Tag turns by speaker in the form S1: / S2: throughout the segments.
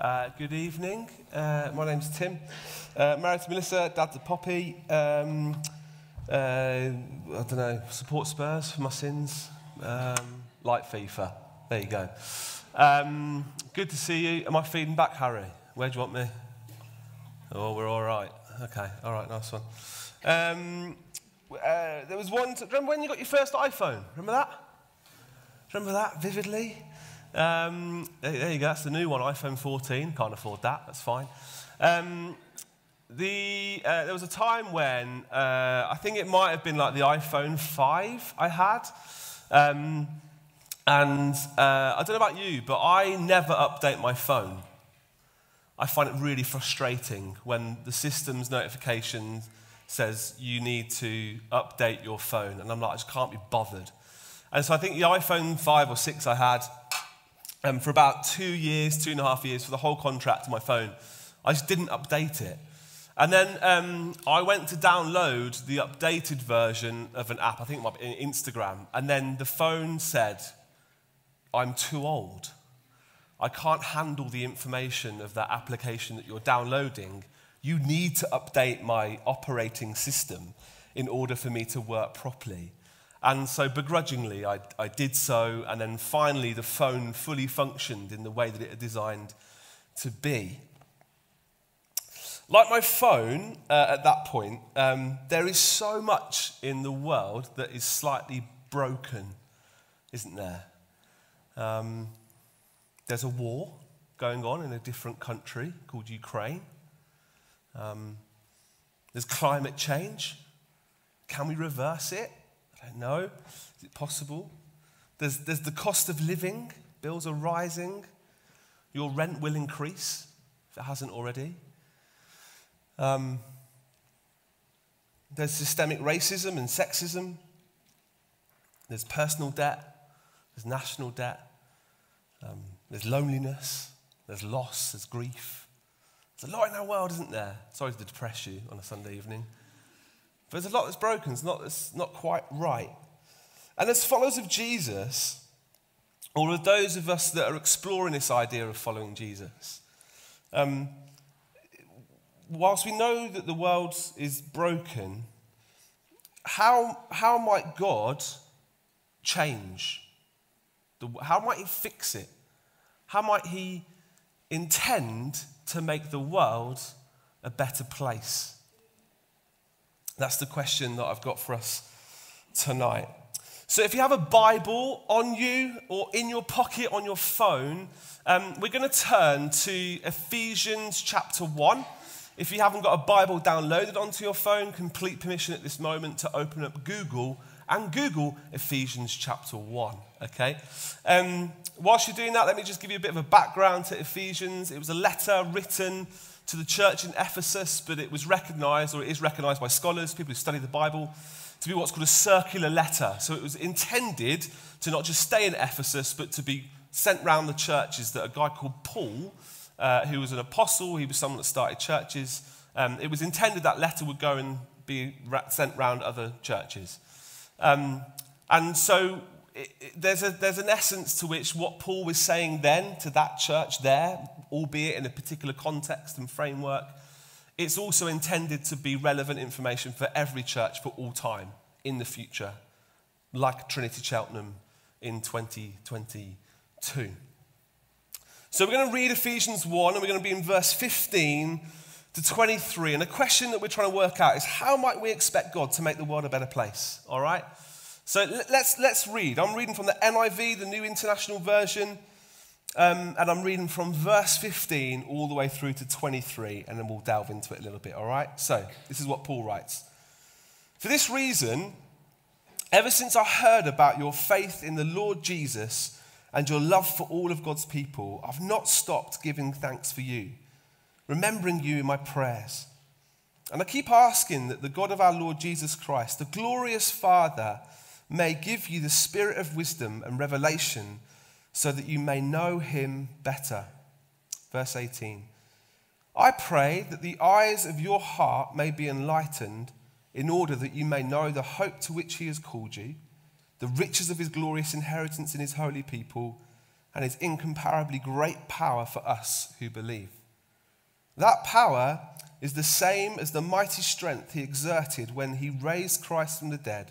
S1: Uh, good evening. Uh, my name's Tim. Uh, married to Melissa, dad to Poppy. Um, uh, I don't know, support Spurs for my sins. Um, like FIFA. There you go. Um, good to see you. Am I feeding back, Harry? Where do you want me? Oh, we're all right. Okay, all right, nice one. Um, uh, there was one, remember when you got your first iPhone? Remember that? Remember that vividly? Um, there you go, that's the new one, iPhone 14. Can't afford that, that's fine. Um, the, uh, there was a time when uh, I think it might have been like the iPhone 5 I had. Um, and uh, I don't know about you, but I never update my phone. I find it really frustrating when the system's notification says you need to update your phone. And I'm like, I just can't be bothered. And so I think the iPhone 5 or 6 I had um, for about two years, two and a half years, for the whole contract of my phone. I just didn't update it. And then um, I went to download the updated version of an app, I think it might be Instagram, and then the phone said, I'm too old. I can't handle the information of that application that you're downloading. You need to update my operating system in order for me to work properly. And so, begrudgingly, I, I, did so, and then finally, the phone fully functioned in the way that it had designed to be. Like my phone uh, at that point, um, there is so much in the world that is slightly broken, isn't there? Um, there's a war going on in a different country called Ukraine. Um, there's climate change. Can we reverse it? I don't know. Is it possible? There's, there's the cost of living. Bills are rising. Your rent will increase if it hasn't already. Um, there's systemic racism and sexism. There's personal debt. There's national debt. Um, there's loneliness. There's loss. There's grief. There's a lot in our world, isn't there? Sorry to depress you on a Sunday evening. But there's a lot that's broken, it's not, not quite right. And as followers of Jesus, or of those of us that are exploring this idea of following Jesus, um, whilst we know that the world is broken, how, how might God change? The, how might He fix it? How might He intend to make the world a better place? That's the question that I've got for us tonight. So, if you have a Bible on you or in your pocket on your phone, um, we're going to turn to Ephesians chapter 1. If you haven't got a Bible downloaded onto your phone, complete permission at this moment to open up Google and Google Ephesians chapter 1. Okay? Um, whilst you're doing that, let me just give you a bit of a background to Ephesians. It was a letter written to the church in Ephesus, but it was recognized, or it is recognized by scholars, people who study the Bible, to be what's called a circular letter. So it was intended to not just stay in Ephesus, but to be sent round the churches that a guy called Paul, uh, who was an apostle, he was someone that started churches, um, it was intended that letter would go and be sent round other churches. Um, and so there's, a, there's an essence to which what Paul was saying then to that church there albeit in a particular context and framework, it's also intended to be relevant information for every church for all time in the future, like Trinity Cheltenham in 2022. So we're going to read Ephesians 1 and we're going to be in verse 15 to 23. And the question that we're trying to work out is how might we expect God to make the world a better place? All right? So let's, let's read. I'm reading from the NIV, the New International Version. Um, and I'm reading from verse 15 all the way through to 23, and then we'll delve into it a little bit, all right? So, this is what Paul writes. For this reason, ever since I heard about your faith in the Lord Jesus and your love for all of God's people, I've not stopped giving thanks for you, remembering you in my prayers. And I keep asking that the God of our Lord Jesus Christ, the glorious Father, may give you the spirit of wisdom and revelation so that you may know him better. Verse 18 I pray that the eyes of your heart may be enlightened, in order that you may know the hope to which he has called you, the riches of his glorious inheritance in his holy people, and his incomparably great power for us who believe. That power is the same as the mighty strength he exerted when he raised Christ from the dead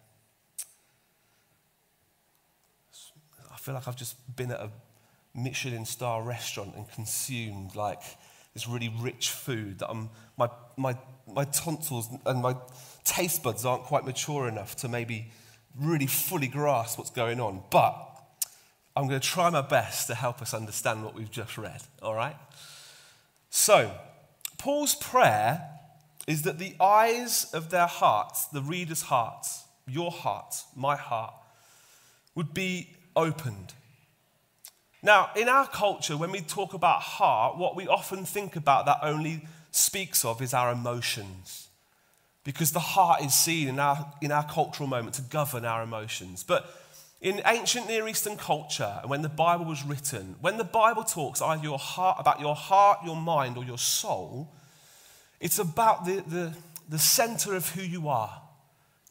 S1: Feel like I've just been at a Michelin star restaurant and consumed like this really rich food that I'm, my, my, my tonsils and my taste buds aren't quite mature enough to maybe really fully grasp what's going on. But I'm going to try my best to help us understand what we've just read, all right? So, Paul's prayer is that the eyes of their hearts, the reader's hearts, your heart, my heart, would be opened. Now, in our culture, when we talk about heart, what we often think about that only speaks of is our emotions. Because the heart is seen in our, in our cultural moment to govern our emotions. But in ancient Near Eastern culture, and when the Bible was written, when the Bible talks either your heart, about your heart, your mind, or your soul, it's about the, the, the center of who you are.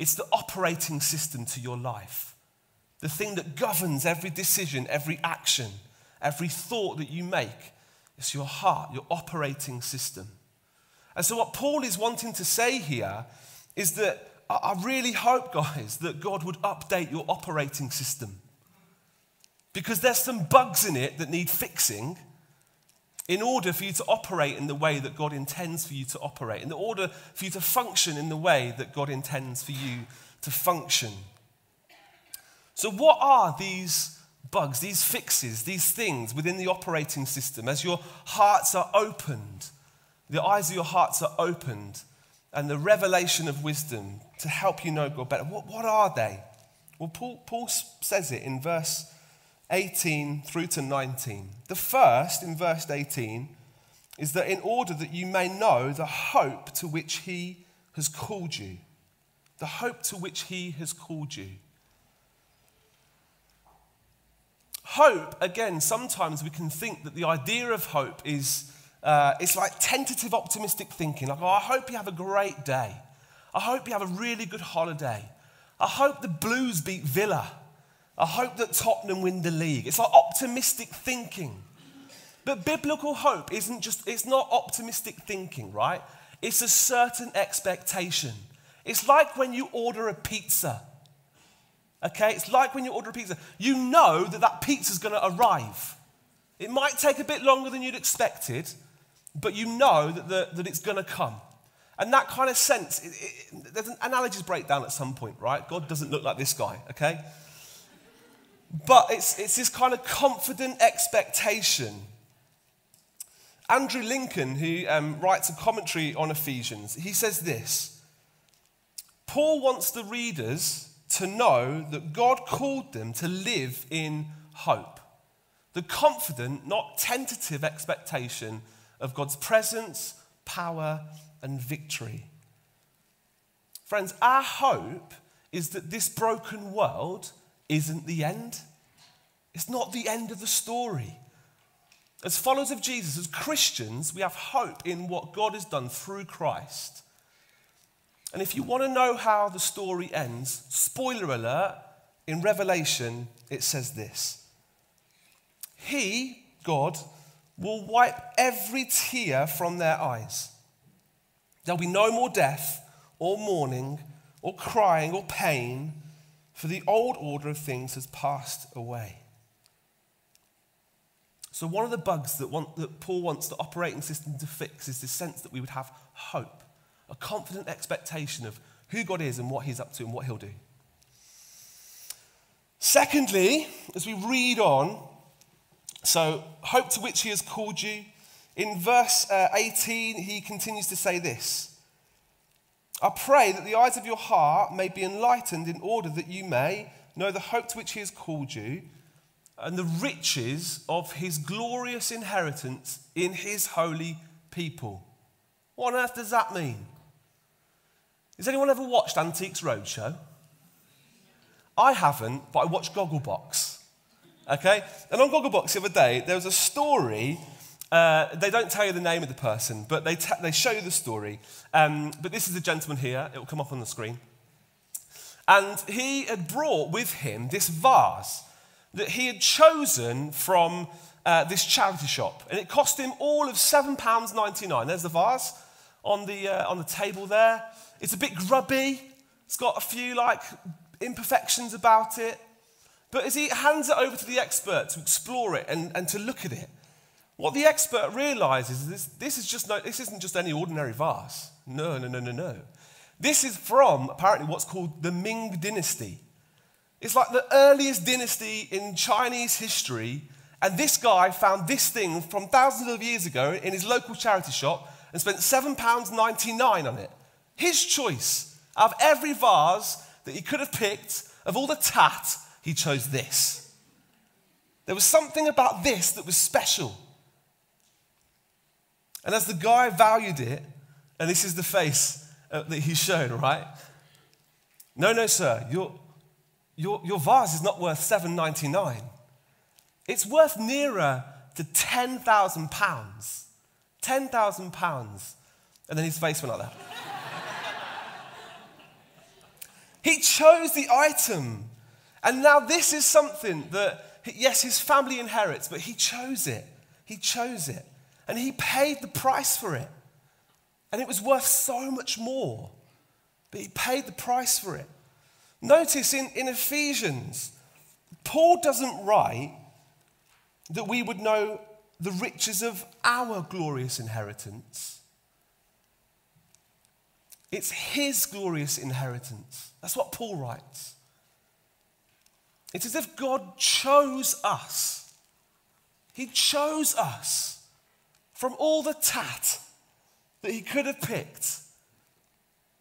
S1: It's the operating system to your life, the thing that governs every decision, every action, every thought that you make. It's your heart, your operating system. And so, what Paul is wanting to say here is that I really hope, guys, that God would update your operating system. Because there's some bugs in it that need fixing in order for you to operate in the way that God intends for you to operate, in order for you to function in the way that God intends for you to function. So, what are these bugs, these fixes, these things within the operating system as your hearts are opened? The eyes of your hearts are opened, and the revelation of wisdom to help you know God better. What, what are they? Well, Paul, Paul says it in verse 18 through to 19. The first, in verse 18, is that in order that you may know the hope to which he has called you, the hope to which he has called you. Hope, again, sometimes we can think that the idea of hope is uh, it's like tentative optimistic thinking. Like, oh, I hope you have a great day. I hope you have a really good holiday. I hope the Blues beat Villa. I hope that Tottenham win the league. It's like optimistic thinking. But biblical hope isn't just, it's not optimistic thinking, right? It's a certain expectation. It's like when you order a pizza. Okay? It's like when you order a pizza. You know that that pizza's going to arrive. It might take a bit longer than you'd expected, but you know that, the, that it's going to come. And that kind of sense, it, it, there's an analogies breakdown at some point, right? God doesn't look like this guy, okay? But it's, it's this kind of confident expectation. Andrew Lincoln, who um, writes a commentary on Ephesians, he says this Paul wants the readers to know that God called them to live in hope. The confident, not tentative expectation of God's presence, power, and victory. Friends, our hope is that this broken world isn't the end. It's not the end of the story. As followers of Jesus, as Christians, we have hope in what God has done through Christ. And if you want to know how the story ends, spoiler alert, in Revelation, it says this He, God, will wipe every tear from their eyes. There'll be no more death, or mourning, or crying, or pain for the old order of things has passed away. So, one of the bugs that, want, that Paul wants the operating system to fix is this sense that we would have hope, a confident expectation of who God is and what He's up to and what He'll do. Secondly, as we read on, so hope to which He has called you, in verse uh, 18, he continues to say this I pray that the eyes of your heart may be enlightened in order that you may know the hope to which he has called you, and the riches of his glorious inheritance in his holy people. What on earth does that mean? Has anyone ever watched Antiques Roadshow? I haven't, but I watched Gogglebox. Okay? And on Gogglebox the other day, there was a story. Uh, they don't tell you the name of the person, but they, they show you the story. Um, but this is the gentleman here. It will come up on the screen. And he had brought with him this vase that he had chosen from uh, this charity shop. And it cost him all of £7.99. There's the vase on the, uh, on the table there. It's a bit grubby. It's got a few like imperfections about it. But as he hands it over to the expert to explore it and, and to look at it, what the expert realizes is this, this, is just no, this isn't just any ordinary vase. No, no, no, no, no. This is from apparently what's called the Ming Dynasty. It's like the earliest dynasty in Chinese history. And this guy found this thing from thousands of years ago in his local charity shop and spent £7.99 on it. His choice. Out of every vase that he could have picked, of all the tat, he chose this. There was something about this that was special. And as the guy valued it, and this is the face uh, that he's shown, right? No, no, sir, your, your, your vase is not worth 7.99. It's worth nearer to 10,000 pounds. 10,000 pounds. And then his face went like that. He chose the item. And now this is something that, yes, his family inherits, but he chose it. He chose it. And he paid the price for it. And it was worth so much more. But he paid the price for it. Notice in, in Ephesians, Paul doesn't write that we would know the riches of our glorious inheritance. It's his glorious inheritance. That's what Paul writes. It's as if God chose us. He chose us from all the tat that he could have picked.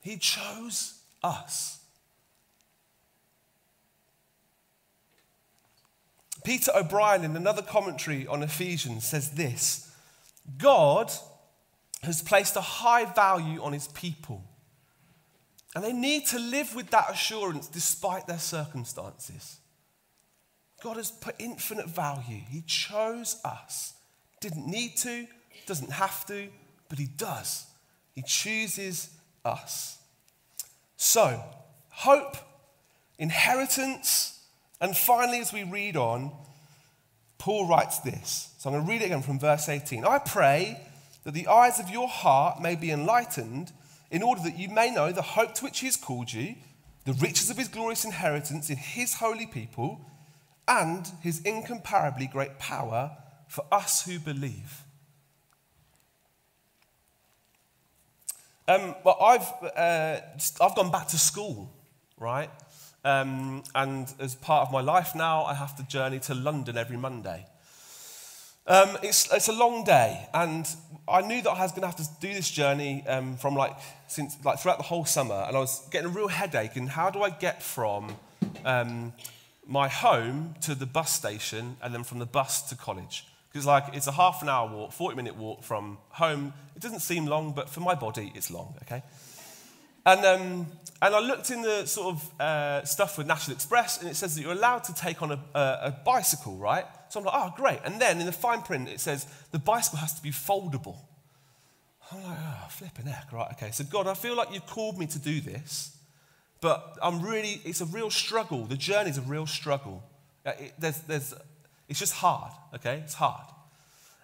S1: He chose us. Peter O'Brien, in another commentary on Ephesians, says this God has placed a high value on his people. And they need to live with that assurance despite their circumstances. God has put infinite value. He chose us. Didn't need to, doesn't have to, but He does. He chooses us. So, hope, inheritance, and finally, as we read on, Paul writes this. So I'm going to read it again from verse 18. I pray that the eyes of your heart may be enlightened, in order that you may know the hope to which he has called you, the riches of his glorious inheritance in his holy people, and his incomparably great power for us who believe. Um, well, I've, uh, I've gone back to school, right? Um, and as part of my life now, I have to journey to London every Monday. Um, it's, it's a long day, and I knew that I was going to have to do this journey um, from like since like throughout the whole summer, and I was getting a real headache. And how do I get from um, my home to the bus station, and then from the bus to college? Because like it's a half an hour walk, forty minute walk from home. It doesn't seem long, but for my body, it's long. Okay, and um, and I looked in the sort of uh, stuff with National Express, and it says that you're allowed to take on a, a, a, bicycle, right? So I'm like, oh, great. And then in the fine print, it says the bicycle has to be foldable. I'm like, oh, flipping heck, right? Okay, so God, I feel like you've called me to do this, but I'm really, it's a real struggle. The journey's a real struggle. Uh, it, there's, there's, it's just hard, okay? It's hard.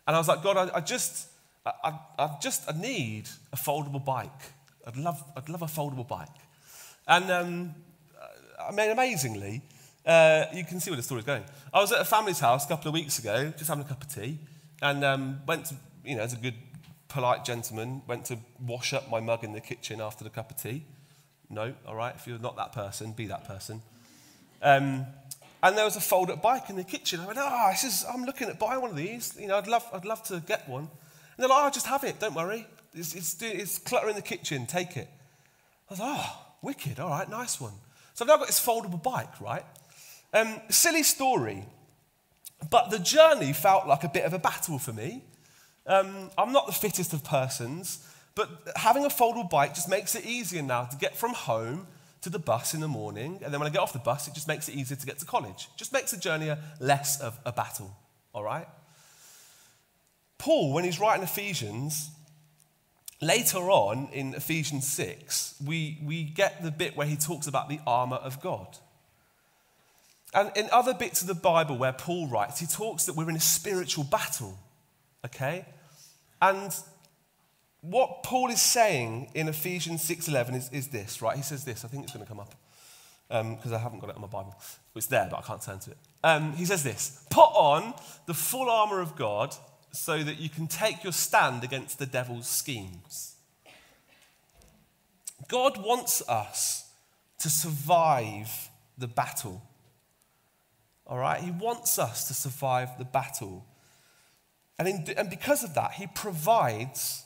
S1: And I was like, God, I, I just, I, I, I just, I need a foldable bike. I'd love, I'd love a foldable bike. And um, I mean, amazingly, uh, you can see where the story's going. I was at a family's house a couple of weeks ago, just having a cup of tea, and um, went to, you know, as a good, polite gentleman, went to wash up my mug in the kitchen after the cup of tea. No, all right, if you're not that person, be that person. Um, and there was a fold-up bike in the kitchen. I went, oh, this is, I'm looking at buying one of these. You know, I'd love, I'd love to get one. And they're like, oh, just have it, don't worry. It's, it's, it's clutter in the kitchen, take it. I was like, oh, Wicked. All right, nice one. So I've now got this foldable bike, right? Um, silly story. But the journey felt like a bit of a battle for me. Um, I'm not the fittest of persons, but having a foldable bike just makes it easier now to get from home to the bus in the morning. And then when I get off the bus, it just makes it easier to get to college. Just makes the journey less of a battle, all right? Paul, when he's writing Ephesians, later on in Ephesians 6, we, we get the bit where he talks about the armor of God. And in other bits of the Bible where Paul writes, he talks that we're in a spiritual battle, okay? And what Paul is saying in Ephesians 6.11 is, is this, right? He says this. I think it's going to come up because um, I haven't got it on my Bible. It's there, but I can't turn to it. Um, he says this Put on the full armor of God so that you can take your stand against the devil's schemes. God wants us to survive the battle. All right? He wants us to survive the battle. And, in, and because of that, He provides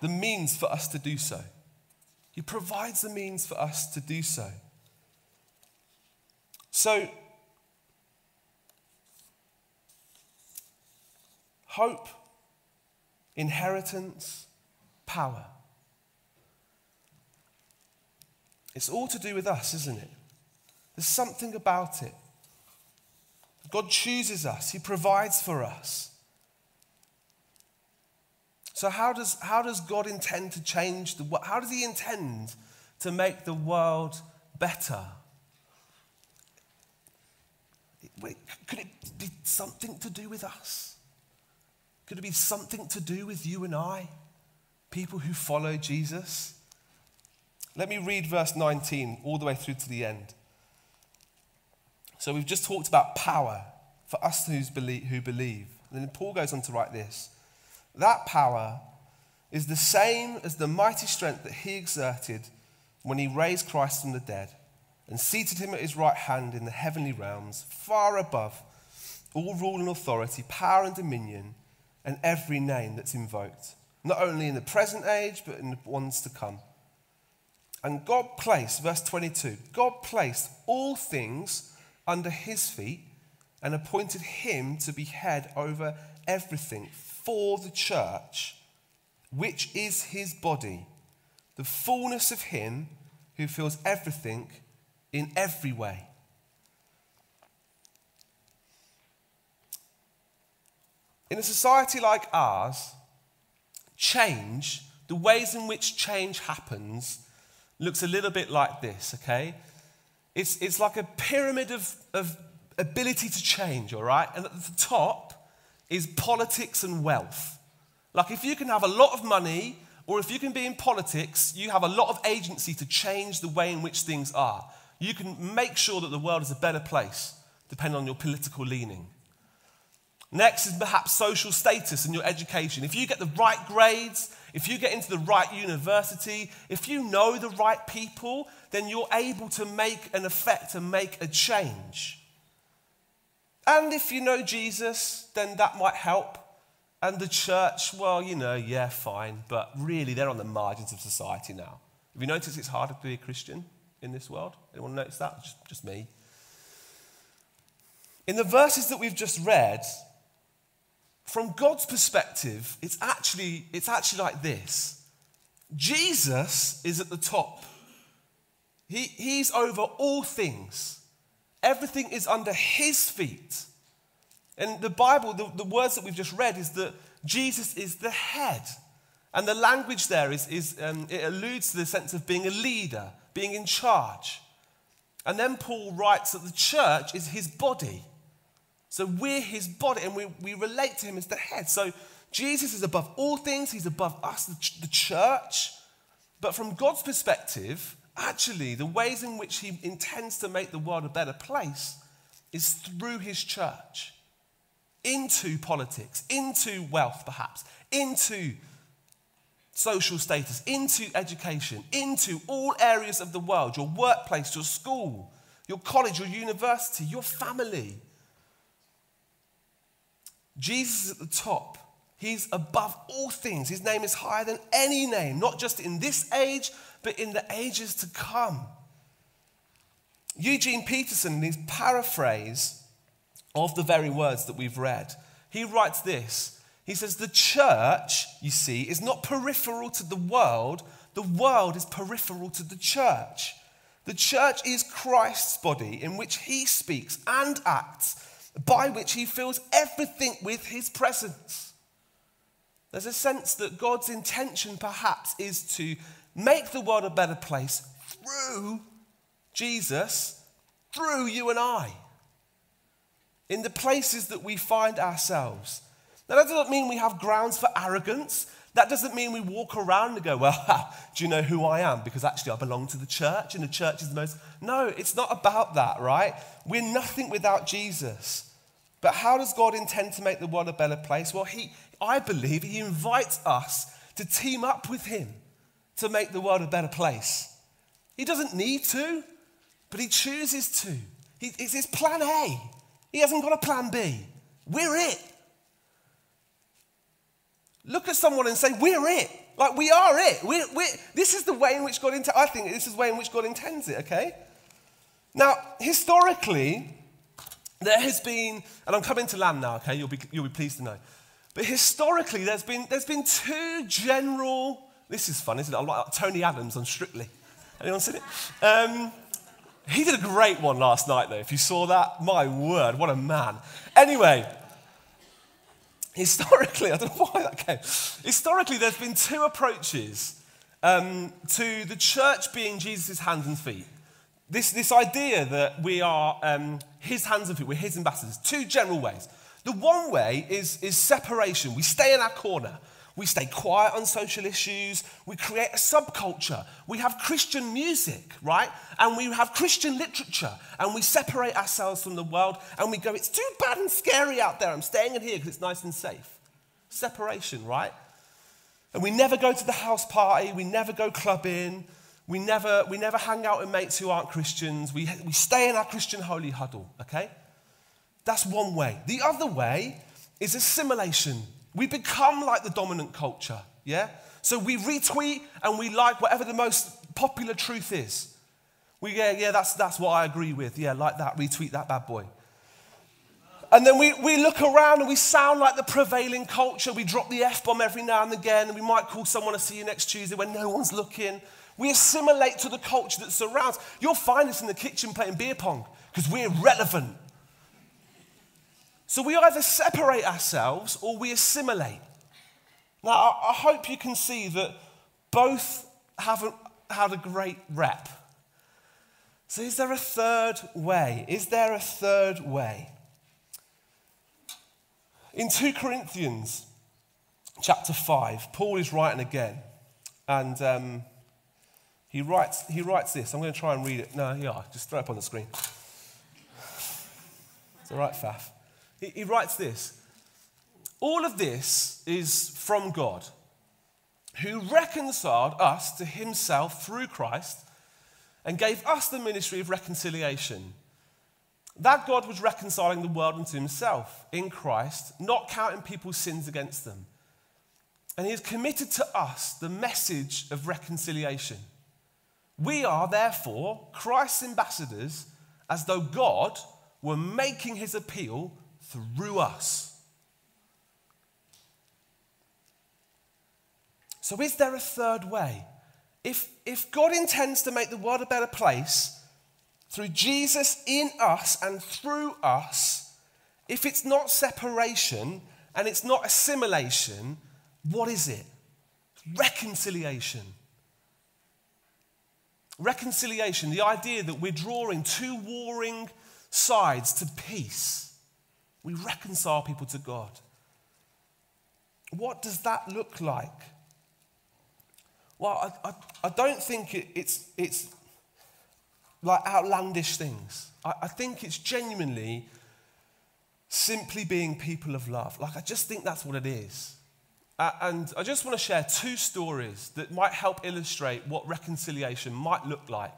S1: the means for us to do so. He provides the means for us to do so. So, hope, inheritance, power. It's all to do with us, isn't it? There's something about it. God chooses us, He provides for us. So, how does, how does God intend to change the world? How does He intend to make the world better? Wait, could it be something to do with us? Could it be something to do with you and I, people who follow Jesus? Let me read verse 19 all the way through to the end. So we've just talked about power for us who believe. And then Paul goes on to write this That power is the same as the mighty strength that he exerted when he raised Christ from the dead and seated him at his right hand in the heavenly realms, far above all rule and authority, power and dominion and every name that's invoked, not only in the present age, but in the ones to come. And God placed, verse 22, God placed all things under his feet and appointed him to be head over everything for the church, which is his body, the fullness of him who fills everything in every way. In a society like ours, change, the ways in which change happens, looks a little bit like this, okay? It's, it's like a pyramid of, of ability to change, all right? And at the top is politics and wealth. Like if you can have a lot of money, or if you can be in politics, you have a lot of agency to change the way in which things are. You can make sure that the world is a better place, depending on your political leaning. Next is perhaps social status and your education. If you get the right grades, if you get into the right university, if you know the right people, then you're able to make an effect and make a change. And if you know Jesus, then that might help. And the church, well, you know, yeah, fine, but really they're on the margins of society now. Have you noticed it's harder to be a Christian in this world? Anyone notice that? Just, just me. In the verses that we've just read, from God's perspective, it's actually, it's actually like this Jesus is at the top, he, He's over all things. Everything is under His feet. And the Bible, the, the words that we've just read, is that Jesus is the head. And the language there is, is um, it alludes to the sense of being a leader, being in charge. And then Paul writes that the church is his body. So we're his body and we, we relate to him as the head. So Jesus is above all things, he's above us, the, ch- the church. But from God's perspective, actually, the ways in which he intends to make the world a better place is through his church into politics, into wealth, perhaps, into social status, into education, into all areas of the world your workplace, your school, your college, your university, your family. Jesus is at the top. He's above all things. His name is higher than any name, not just in this age, but in the ages to come. Eugene Peterson, in his paraphrase of the very words that we've read. He writes this He says, The church, you see, is not peripheral to the world, the world is peripheral to the church. The church is Christ's body in which he speaks and acts, by which he fills everything with his presence. There's a sense that God's intention, perhaps, is to make the world a better place through Jesus, through you and I, in the places that we find ourselves. Now, that doesn't mean we have grounds for arrogance. That doesn't mean we walk around and go, well, do you know who I am? Because actually I belong to the church and the church is the most. No, it's not about that, right? We're nothing without Jesus. But how does God intend to make the world a better place? Well, he, I believe He invites us to team up with Him to make the world a better place. He doesn't need to, but He chooses to. He, it's His plan A. He hasn't got a plan B. We're it. Look at someone and say, We're it. Like, we are it. We're, we're, this is the way in which God intends I think this is the way in which God intends it, okay? Now, historically, there has been, and I'm coming to land now, okay? You'll be, you'll be pleased to know. But historically, there's been, there's been two general, this is fun, isn't it? I'm like Tony Adams on Strictly. Anyone seen it? Um, he did a great one last night, though. If you saw that, my word, what a man. Anyway, historically, I don't know why that came. Historically, there's been two approaches um, to the church being Jesus' hands and feet. This, this idea that we are um, his hands and feet, we're his ambassadors, two general ways. The one way is, is separation. We stay in our corner. We stay quiet on social issues. We create a subculture. We have Christian music, right? And we have Christian literature. And we separate ourselves from the world and we go, it's too bad and scary out there. I'm staying in here because it's nice and safe. Separation, right? And we never go to the house party. We never go clubbing. We never, we never hang out with mates who aren't Christians. We, we stay in our Christian holy huddle, okay? That's one way. The other way is assimilation. We become like the dominant culture, yeah? So we retweet and we like whatever the most popular truth is. We, yeah, yeah, that's, that's what I agree with. Yeah, like that, retweet that bad boy. And then we, we look around and we sound like the prevailing culture. We drop the F bomb every now and again, and we might call someone to see you next Tuesday when no one's looking. We assimilate to the culture that surrounds. You'll find us in the kitchen playing beer pong because we're relevant. So we either separate ourselves or we assimilate. Now, I, hope you can see that both haven't had a great rep. So, is there a third way? Is there a third way? In 2 Corinthians chapter 5, Paul is writing again. And um, he, writes, he writes this. I'm going to try and read it. No, yeah, just throw it up on the screen. It's all right, Faf. He, he writes this All of this is from God, who reconciled us to himself through Christ and gave us the ministry of reconciliation. That God was reconciling the world unto himself in Christ, not counting people's sins against them. And he has committed to us the message of reconciliation. We are therefore Christ's ambassadors, as though God were making his appeal through us. So, is there a third way? If, if God intends to make the world a better place through Jesus in us and through us, if it's not separation and it's not assimilation, what is it? Reconciliation. Reconciliation, the idea that we're drawing two warring sides to peace. We reconcile people to God. What does that look like? Well, I, I, I don't think it, it's, it's like outlandish things. I, I think it's genuinely simply being people of love. Like, I just think that's what it is. Uh, and I just want to share two stories that might help illustrate what reconciliation might look like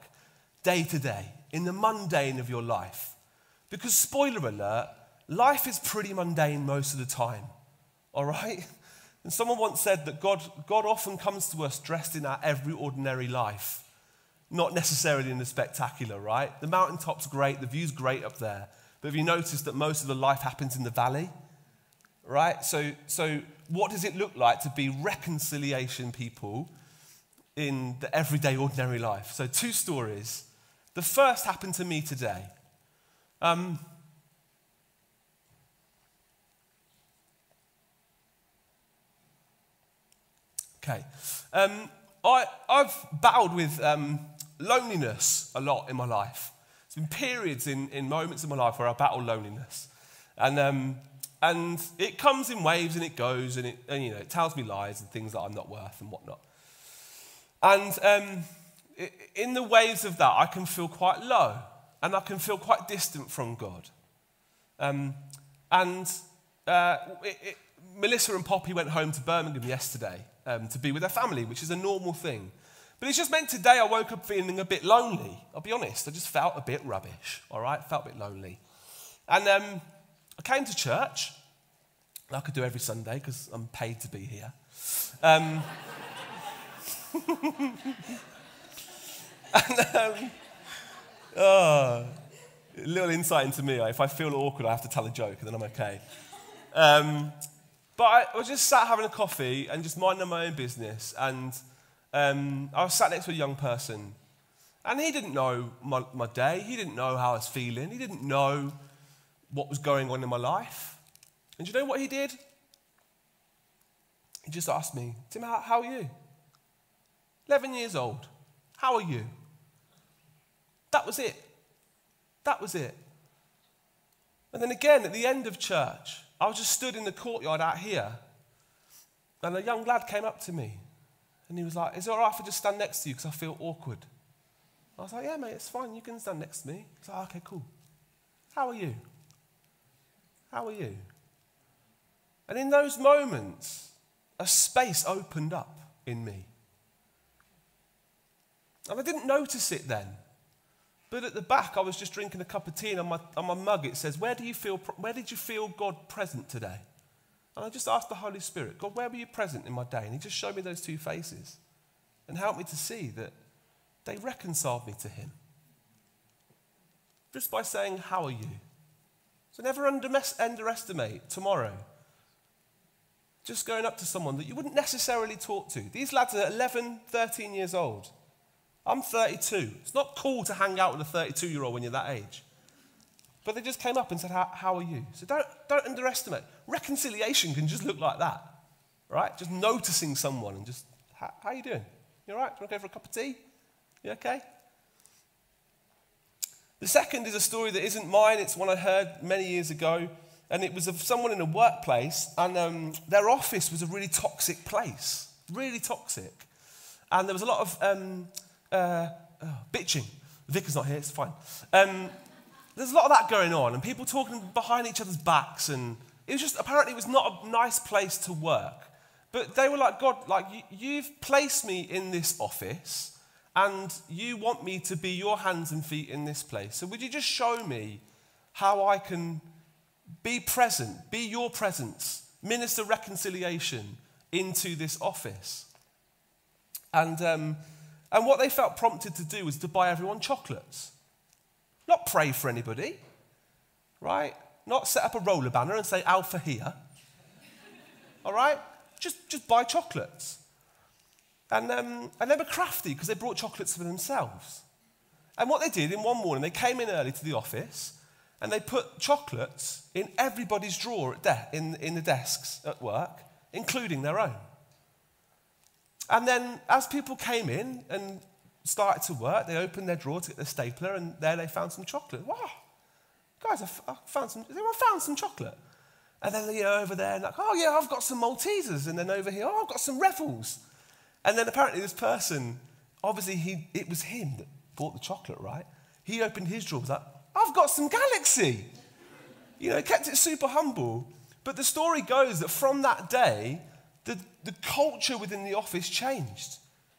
S1: day to day, in the mundane of your life. Because, spoiler alert, life is pretty mundane most of the time, all right? And someone once said that God, God often comes to us dressed in our every ordinary life, not necessarily in the spectacular, right? The mountaintop's great, the view's great up there, But have you noticed that most of the life happens in the valley? Right? So, so what does it look like to be reconciliation people in the everyday, ordinary life? So, two stories. The first happened to me today. Um, okay. Um, I, I've battled with um, loneliness a lot in my life. There's been periods in, in moments in my life where I battle loneliness. And, um, and it comes in waves and it goes and it, and, you know, it tells me lies and things that I'm not worth and whatnot. And um, in the waves of that, I can feel quite low and I can feel quite distant from God. Um, and uh, it, it, Melissa and Poppy went home to Birmingham yesterday um, to be with their family, which is a normal thing. But it's just meant today I woke up feeling a bit lonely. I'll be honest, I just felt a bit rubbish, all right? Felt a bit lonely. And um, came to church, I could do every Sunday because I'm paid to be here. Um, and, um, oh, a little insight into me. If I feel awkward, I have to tell a joke and then I'm okay. Um, but I, was just sat having a coffee and just minding my own business. And um, I was sat next to a young person. And he didn't know my, my day. He didn't know how I was feeling. He didn't know what was going on in my life. And you know what he did? He just asked me, Tim, how, how are you? 11 years old. How are you? That was it. That was it. And then again, at the end of church, I was just stood in the courtyard out here, and a young lad came up to me, and he was like, Is it all right if I just stand next to you because I feel awkward? I was like, Yeah, mate, it's fine. You can stand next to me. He's like, Okay, cool. How are you? How are you? And in those moments, a space opened up in me. And I didn't notice it then. But at the back, I was just drinking a cup of tea, and on my, on my mug it says, where, do you feel, where did you feel God present today? And I just asked the Holy Spirit, God, where were you present in my day? And He just showed me those two faces and helped me to see that they reconciled me to Him. Just by saying, How are you? So never underestimate tomorrow. Just going up to someone that you wouldn't necessarily talk to. These lads are 11, 13 years old. I'm 32. It's not cool to hang out with a 32 year old when you're that age. But they just came up and said, How, how are you? So don't, don't underestimate. Reconciliation can just look like that, right? Just noticing someone and just, How, are you doing? You all right? Do you want to go for a cup of tea? You okay? The second is a story that isn't mine. It's one I heard many years ago. And it was of someone in a workplace, and um, their office was a really toxic place. Really toxic. And there was a lot of um, uh, oh, bitching. Not here, it's fine. Um, there's a lot of that going on, and people talking behind each other's backs, and it was just apparently it was not a nice place to work. But they were like, God, like you've placed me in this office, and you want me to be your hands and feet in this place. So would you just show me how I can be present, be your presence, minister reconciliation into this office? And um, and what they felt prompted to do was to buy everyone chocolates. Not pray for anybody, right? Not set up a roller banner and say Alpha here. All right? Just, just buy chocolates. And, um, and they were crafty because they brought chocolates for themselves. And what they did in one morning, they came in early to the office and they put chocolates in everybody's drawer de- in, in the desks at work, including their own. And then as people came in and started to work, they opened their drawer to get the stapler, and there they found some chocolate. Wow, guys, I found some, anyone found some chocolate? And then know, over there, like, oh yeah, I've got some Maltesers. And then over here, oh, I've got some Revels. And then apparently this person, obviously he, it was him that bought the chocolate, right? He opened his drawer, was like, I've got some Galaxy. You know, kept it super humble. But the story goes that from that day, the, the culture within the office changed.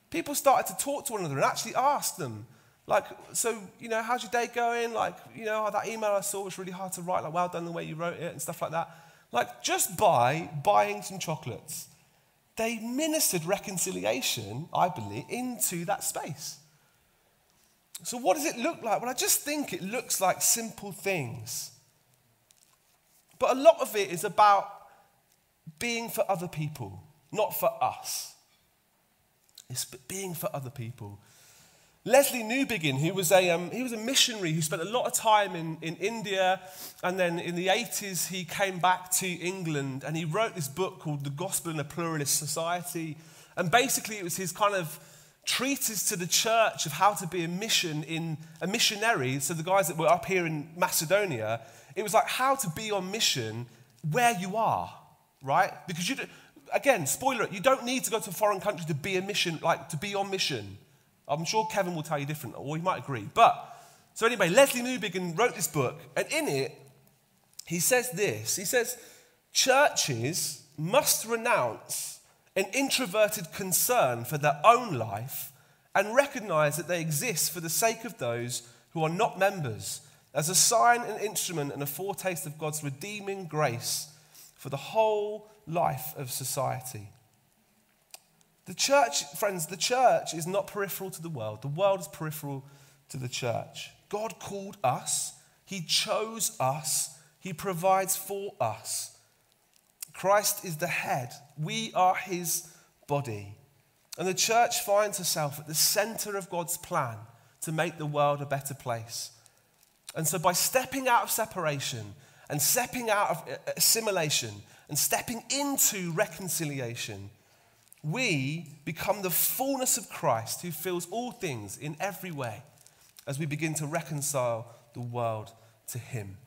S1: People started to talk to one another and actually ask them, like, so, you know, how's your day going? Like, you know, oh, that email I saw was really hard to write, like, well done the way you wrote it and stuff like that. Like, just by buying some chocolates, they ministered reconciliation, I believe, into that space. So, what does it look like? Well, I just think it looks like simple things But a lot of it is about being for other people, not for us. It's being for other people. Lesslie Newbigin, who was a, um, he was a missionary who spent a lot of time in, in India, and then in the 80s he came back to England and he wrote this book called The Gospel in a Pluralist Society. And basically, it was his kind of treatise to the church of how to be a mission in a missionary. So the guys that were up here in Macedonia, it was like how to be on mission where you are, right? Because you, do, again, spoiler, you don't need to go to a foreign country to be a mission, like to be on mission. I'm sure Kevin will tell you different, or he might agree. But, so anyway, Lesslie Newbigin wrote this book, and in it, he says this He says, Churches must renounce an introverted concern for their own life and recognize that they exist for the sake of those who are not members, as a sign and instrument and a foretaste of God's redeeming grace for the whole life of society. The church, friends, the church is not peripheral to the world. The world is peripheral to the church. God called us, He chose us, He provides for us. Christ is the head, we are His body. And the church finds herself at the center of God's plan to make the world a better place. And so, by stepping out of separation and stepping out of assimilation and stepping into reconciliation, we become the fullness of Christ who fills all things in every way as we begin to reconcile the world to Him.